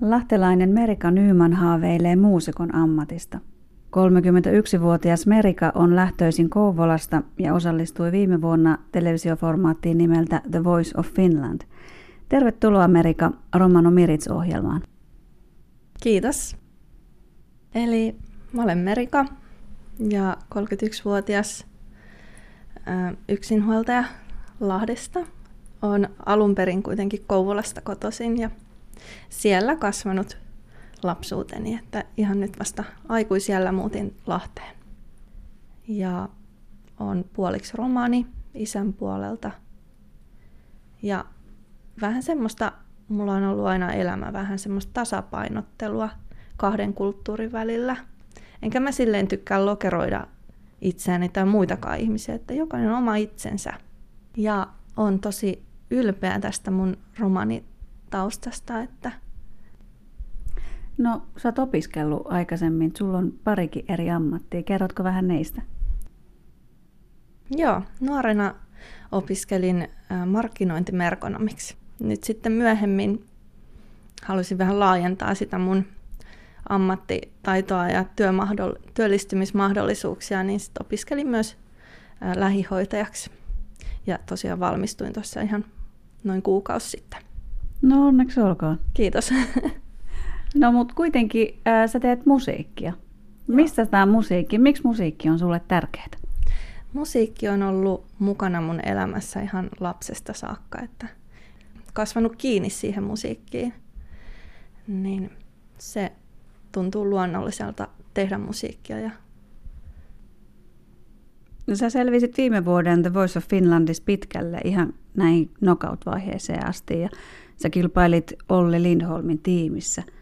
Lahtelainen Merika Nyyman haaveilee muusikon ammatista. 31-vuotias Merika on lähtöisin Kouvolasta ja osallistui viime vuonna televisioformaattiin nimeltä The Voice of Finland. Tervetuloa Merika Romano Mirits-ohjelmaan. Kiitos. Eli mä olen Merika ja 31-vuotias yksinhuoltaja Lahdesta. Olen alun perin kuitenkin Kouvolasta kotoisin ja siellä kasvanut lapsuuteni, että ihan nyt vasta aikuisiellä muutin Lahteen. Ja on puoliksi romaani isän puolelta. Ja vähän semmoista, mulla on ollut aina elämä vähän semmoista tasapainottelua kahden kulttuurin välillä. Enkä mä silleen tykkää lokeroida itseäni tai muitakaan ihmisiä, että jokainen on oma itsensä. Ja on tosi ylpeä tästä mun romanitaustasta, että No, sä oot opiskellut aikaisemmin, sulla on parikin eri ammattia. Kerrotko vähän neistä? Joo, nuorena opiskelin markkinointimerkonomiksi. Nyt sitten myöhemmin halusin vähän laajentaa sitä mun ammattitaitoa ja työllistymismahdollisuuksia, niin sitten opiskelin myös lähihoitajaksi. Ja tosiaan valmistuin tuossa ihan noin kuukausi sitten. No onneksi olkoon. Kiitos. No mutta kuitenkin äh, sä teet musiikkia. Mistä tämä musiikki, miksi musiikki on sulle tärkeää? Musiikki on ollut mukana mun elämässä ihan lapsesta saakka, että kasvanut kiinni siihen musiikkiin, niin se tuntuu luonnolliselta tehdä musiikkia. Ja... No, sä selvisit viime vuoden The Voice of Finlandis pitkälle ihan näihin knockout-vaiheeseen asti ja sä kilpailit Olli Lindholmin tiimissä –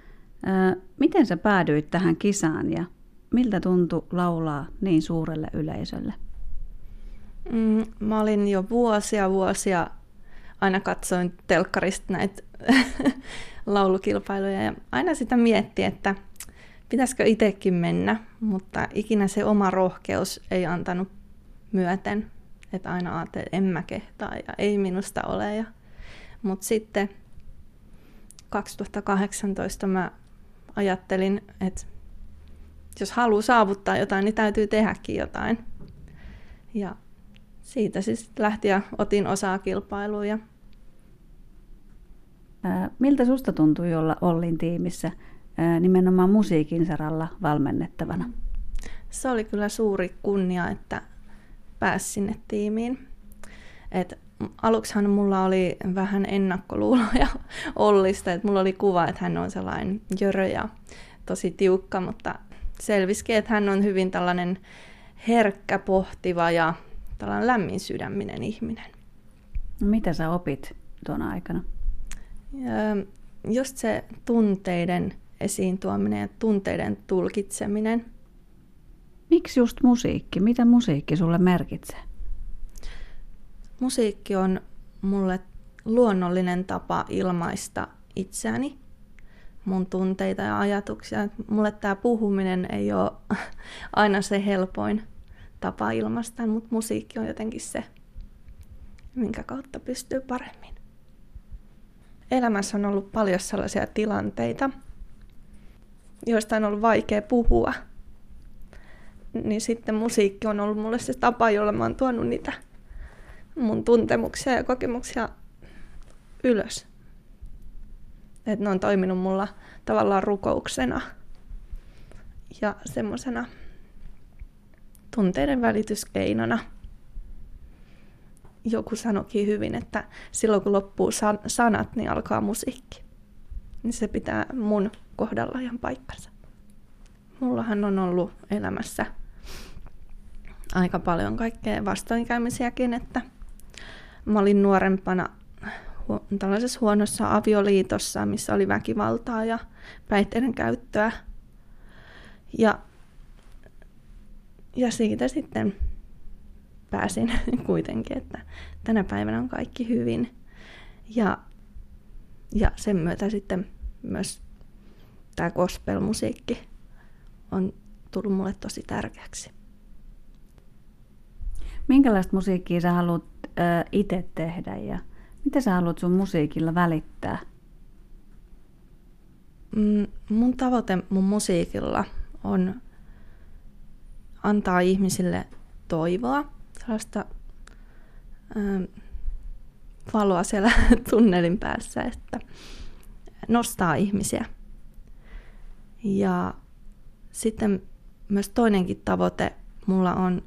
Miten sä päädyit tähän kisaan ja miltä tuntui laulaa niin suurelle yleisölle? Mm, mä olin jo vuosia vuosia, aina katsoin telkkarista näitä laulukilpailuja ja aina sitä mietti, että pitäisikö itsekin mennä, mutta ikinä se oma rohkeus ei antanut myöten. Että aina ajattelin, että en mä kehtaa ja ei minusta ole. Ja... Mutta sitten 2018 mä ajattelin, että jos haluaa saavuttaa jotain, niin täytyy tehdäkin jotain. Ja siitä siis lähti ja otin osaa kilpailuja. Miltä susta tuntui olla Ollin tiimissä nimenomaan musiikin saralla valmennettavana? Se oli kyllä suuri kunnia, että pääsi sinne tiimiin. Et aluksihan mulla oli vähän ennakkoluuloja Ollista, että mulla oli kuva, että hän on sellainen jörö ja tosi tiukka, mutta selvisikin, että hän on hyvin tällainen herkkä, pohtiva ja tällainen lämmin sydäminen ihminen. No, mitä sä opit tuona aikana? Ja just se tunteiden esiin tuominen ja tunteiden tulkitseminen. Miksi just musiikki? Mitä musiikki sulle merkitsee? Musiikki on mulle luonnollinen tapa ilmaista itseäni, mun tunteita ja ajatuksia. Mulle tämä puhuminen ei ole aina se helpoin tapa ilmaista, mutta musiikki on jotenkin se, minkä kautta pystyy paremmin. Elämässä on ollut paljon sellaisia tilanteita, joista on ollut vaikea puhua. Niin sitten musiikki on ollut mulle se tapa, jolla mä oon tuonut niitä mun tuntemuksia ja kokemuksia ylös. Että ne on toiminut mulla tavallaan rukouksena ja semmoisena tunteiden välityskeinona. Joku sanoikin hyvin, että silloin kun loppuu san- sanat, niin alkaa musiikki. Niin se pitää mun kohdalla ihan paikkansa. Mullahan on ollut elämässä aika paljon kaikkea vastoinkäymisiäkin, että Mä olin nuorempana hu- tällaisessa huonossa avioliitossa, missä oli väkivaltaa ja päihteiden käyttöä. Ja, ja siitä sitten pääsin kuitenkin, että tänä päivänä on kaikki hyvin. Ja, ja sen myötä sitten myös tämä gospel-musiikki on tullut mulle tosi tärkeäksi. Minkälaista musiikkia sä haluat itse tehdä ja mitä sä haluat sun musiikilla välittää? mm, mun tavoite mun musiikilla on antaa ihmisille toivoa, sellaista ähm, valoa siellä tunnelin päässä, että nostaa ihmisiä. Ja sitten myös toinenkin tavoite mulla on,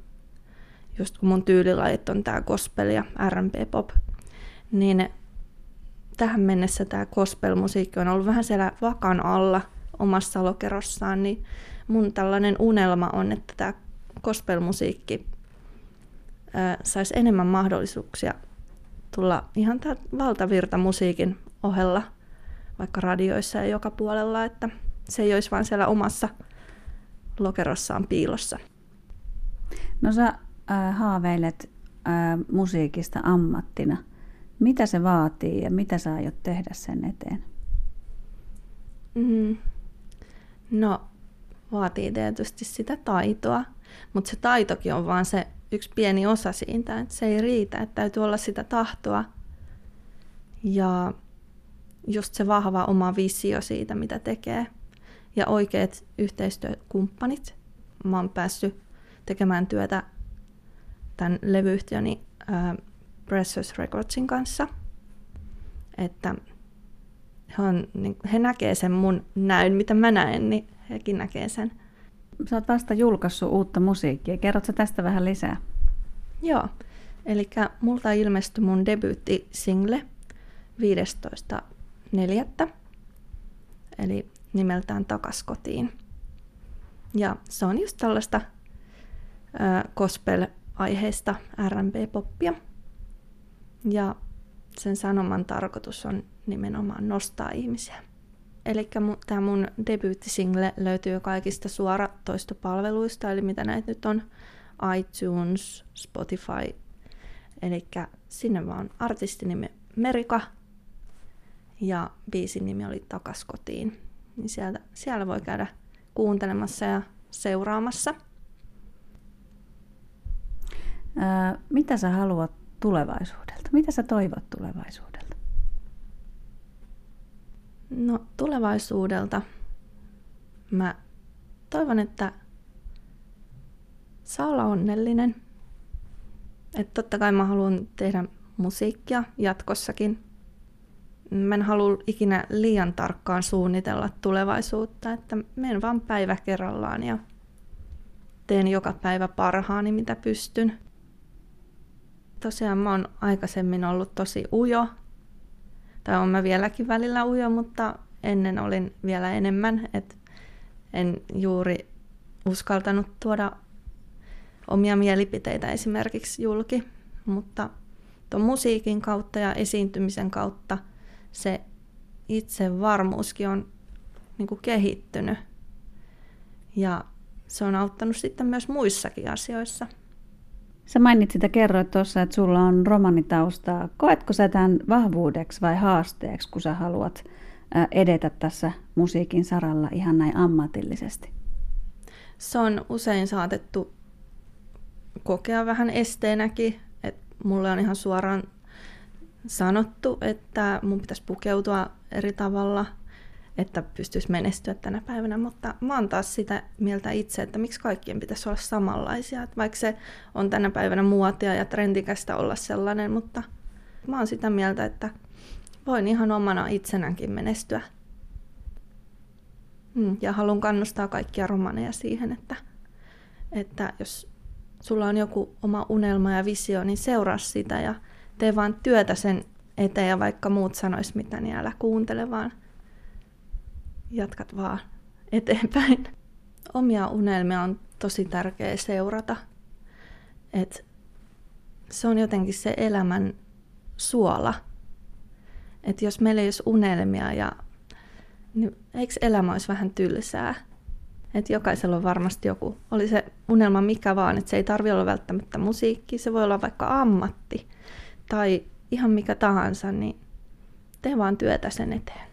just kun mun tyylilajit on tämä gospel ja R&B pop, niin tähän mennessä tämä gospel-musiikki on ollut vähän siellä vakan alla omassa lokerossaan, niin mun tällainen unelma on, että tämä gospel-musiikki saisi enemmän mahdollisuuksia tulla ihan valtavirta musiikin ohella, vaikka radioissa ja joka puolella, että se ei olisi vain siellä omassa lokerossaan piilossa. No sä äh, haaveilet äh, musiikista ammattina. Mitä se vaatii ja mitä sä aiot tehdä sen eteen? Mm. No, vaatii tietysti sitä taitoa, mutta se taitokin on vaan se yksi pieni osa siitä, että se ei riitä, että täytyy olla sitä tahtoa ja just se vahva oma visio siitä, mitä tekee ja oikeat yhteistyökumppanit. Mä oon päässyt tekemään työtä tämän levyyhtiöni äh, Precious Recordsin kanssa, että he, on, niin, he näkee sen mun näyn, mitä mä näen, niin hekin näkee sen. Sä oot vasta julkaissut uutta musiikkia. Kerrotko tästä vähän lisää? Joo. Eli multa ilmestyi mun debyytti-single 15.4. Eli nimeltään Takas kotiin. Ja se on just tällaista äh, gospel-aiheista R&B-poppia. Ja sen sanoman tarkoitus on nimenomaan nostaa ihmisiä. Eli tämä mun debyyttisingle löytyy kaikista suoratoistopalveluista, eli mitä näitä nyt on, iTunes, Spotify, eli sinne vaan artistinimi Merika ja biisin nimi oli Takas kotiin. Niin sieltä, siellä voi käydä kuuntelemassa ja seuraamassa. Mitä sä haluat tulevaisuudelta? Mitä sä toivot tulevaisuudelta? No tulevaisuudelta mä toivon, että saa olla onnellinen. Että totta kai mä haluan tehdä musiikkia jatkossakin. Mä en halua ikinä liian tarkkaan suunnitella tulevaisuutta, että menen vaan päivä kerrallaan ja teen joka päivä parhaani, mitä pystyn. Tosiaan mä oon aikaisemmin ollut tosi ujo, tai on mä vieläkin välillä ujo, mutta ennen olin vielä enemmän, että en juuri uskaltanut tuoda omia mielipiteitä esimerkiksi julki, mutta tuon musiikin kautta ja esiintymisen kautta se itse varmuuskin on niin kuin kehittynyt. Ja se on auttanut sitten myös muissakin asioissa. Sä mainitsit ja kerroit tuossa, että sulla on romanitaustaa. Koetko sä tämän vahvuudeksi vai haasteeksi, kun sä haluat edetä tässä musiikin saralla ihan näin ammatillisesti? Se on usein saatettu kokea vähän esteenäkin. Et mulle on ihan suoraan sanottu, että mun pitäisi pukeutua eri tavalla, että pystyisi menestyä tänä päivänä, mutta mä oon taas sitä mieltä itse, että miksi kaikkien pitäisi olla samanlaisia. Et vaikka se on tänä päivänä muotia ja trendikästä olla sellainen, mutta mä oon sitä mieltä, että voin ihan omana itsenäänkin menestyä. Mm, ja haluan kannustaa kaikkia romaneja siihen, että, että jos sulla on joku oma unelma ja visio, niin seuraa sitä ja tee vaan työtä sen eteen ja vaikka muut sanois mitä, niin älä kuuntele, vaan jatkat vaan eteenpäin. Omia unelmia on tosi tärkeä seurata. Et se on jotenkin se elämän suola. Et jos meillä ei olisi unelmia, ja, niin eikö elämä olisi vähän tylsää? Että jokaisella on varmasti joku, oli se unelma mikä vaan, että se ei tarvi olla välttämättä musiikki, se voi olla vaikka ammatti tai ihan mikä tahansa, niin tee vaan työtä sen eteen.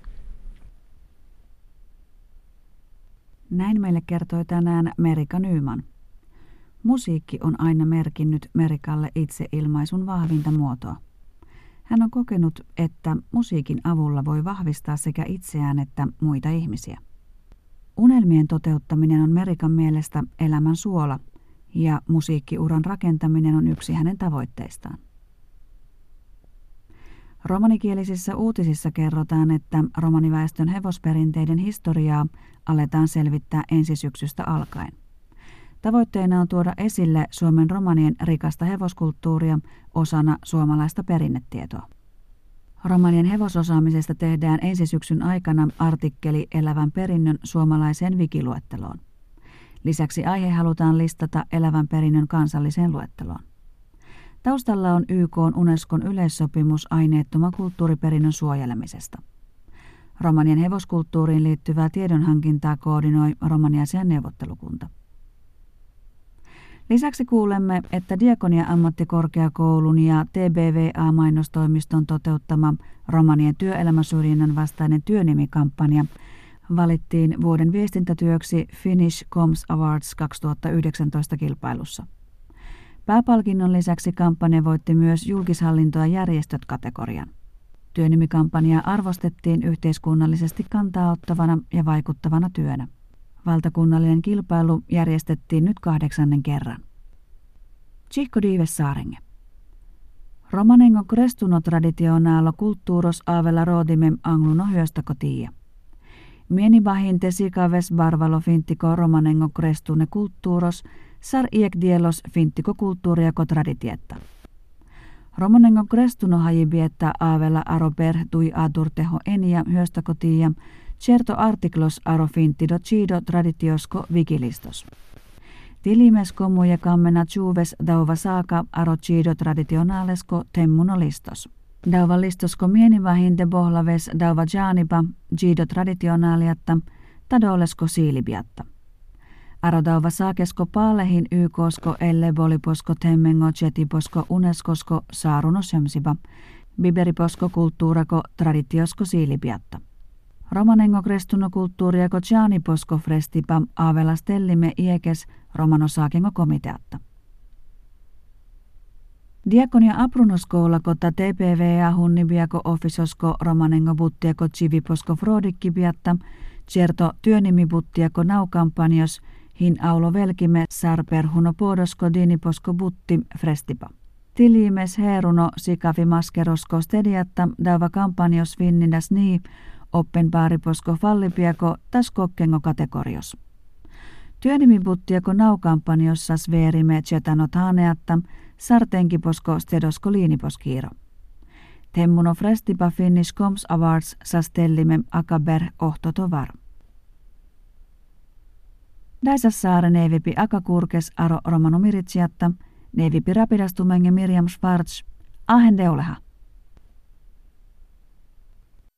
Näin meille kertoi tänään Merika Nyyman. Musiikki on aina merkinnyt Merikalle itseilmaisun vahvinta muotoa. Hän on kokenut, että musiikin avulla voi vahvistaa sekä itseään että muita ihmisiä. Unelmien toteuttaminen on Merikan mielestä elämän suola, ja musiikkiuran rakentaminen on yksi hänen tavoitteistaan. Romanikielisissä uutisissa kerrotaan, että romaniväestön hevosperinteiden historiaa aletaan selvittää ensi syksystä alkaen. Tavoitteena on tuoda esille Suomen romanien rikasta hevoskulttuuria osana suomalaista perinnetietoa. Romanien hevososaamisesta tehdään ensi syksyn aikana artikkeli Elävän perinnön suomalaiseen wikiluetteloon. Lisäksi aihe halutaan listata elävän perinnön kansalliseen luetteloon. Taustalla on YK Unescon yleissopimus aineettoman kulttuuriperinnön suojelemisesta. Romanien hevoskulttuuriin liittyvää tiedonhankintaa koordinoi Romaniasian neuvottelukunta. Lisäksi kuulemme, että Diakonia ammattikorkeakoulun ja TBVA-mainostoimiston toteuttama romanien työelämäsyrjinnän vastainen työnimikampanja valittiin vuoden viestintätyöksi Finnish Coms Awards 2019 kilpailussa. Pääpalkinnon lisäksi kampanja voitti myös julkishallintoa järjestöt kategorian. Työnimikampanja arvostettiin yhteiskunnallisesti kantaa ottavana ja vaikuttavana työnä. Valtakunnallinen kilpailu järjestettiin nyt kahdeksannen kerran. Chico Dives Saaringe. Romanengo crestuno traditionaalo kulttuuros avella rodimem angluno hyöstäkotia. Mieni bahinte sikaves barvalo fintiko romanengo crestune kulttuuros sar iek dielos fintiko kulttuuriako traditietta. Romanengo crestuno hajibietta avella aroper tui adurteho enia hyöstäkotia certo artiklos aro fintido cido traditiosko vigilistos. Tilimes ja kammena chuves dauva saaka aro cido traditionalesko temmuno listos. Dauva listosko mienivahinte bohlaves dauva janipa cido traditionaaliatta tadolesko siilibiatta. Aro dauva saakesko paalehin ykosko elle boliposko temmengo chetiposko uneskosko saaruno sömsiba. Biberiposko kulttuurako traditiosko siilibiatta. Romanengo crestuno kulttuuria Gianni Posco frestipa avela stellime iekes romanosaakengo komiteatta. Diakonia aprunoskoula kota TPVA hunnibiako offisosko romanengo buttiako civiposko frodikkibiatta, certo työnimibuttiako naukampanjos, hin aulo velkime sarper huno podosko diniposko butti frestipa. Tilimes heruno sikavi maskerosko stediatta dava kampanjos vinnidas nii, oppen paariposko fallipiako tas kokkengo kategorios. Työnimiputtiako naukampanjossa sveerime tsetanot haneatta, sartenkiposko stedosko liiniposkiiro. Temmuno frestipa Finnish Coms Awards sastellime akaber ohtotovar. Daisas saare neivipi akakurkes aro romanomiritsiatta, neivipi rapidastumenge Miriam Schwartz, ahen deuleha.